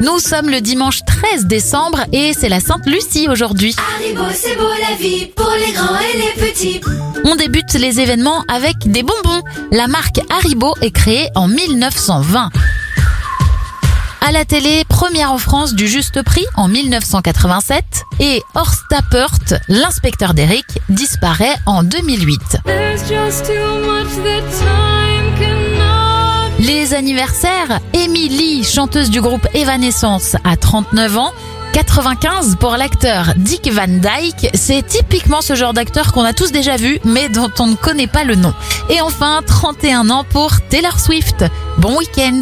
Nous sommes le dimanche 13 décembre et c'est la Sainte Lucie aujourd'hui. Haribo, c'est beau la vie pour les grands et les petits. On débute les événements avec des bonbons. La marque Haribo est créée en 1920. À la télé, première en France du juste prix en 1987 et Horst Tappert, l'inspecteur d'Eric, disparaît en 2008. Les anniversaires, Emily, chanteuse du groupe Evanescence, à 39 ans. 95 pour l'acteur Dick Van Dyke, c'est typiquement ce genre d'acteur qu'on a tous déjà vu mais dont on ne connaît pas le nom. Et enfin 31 ans pour Taylor Swift. Bon week-end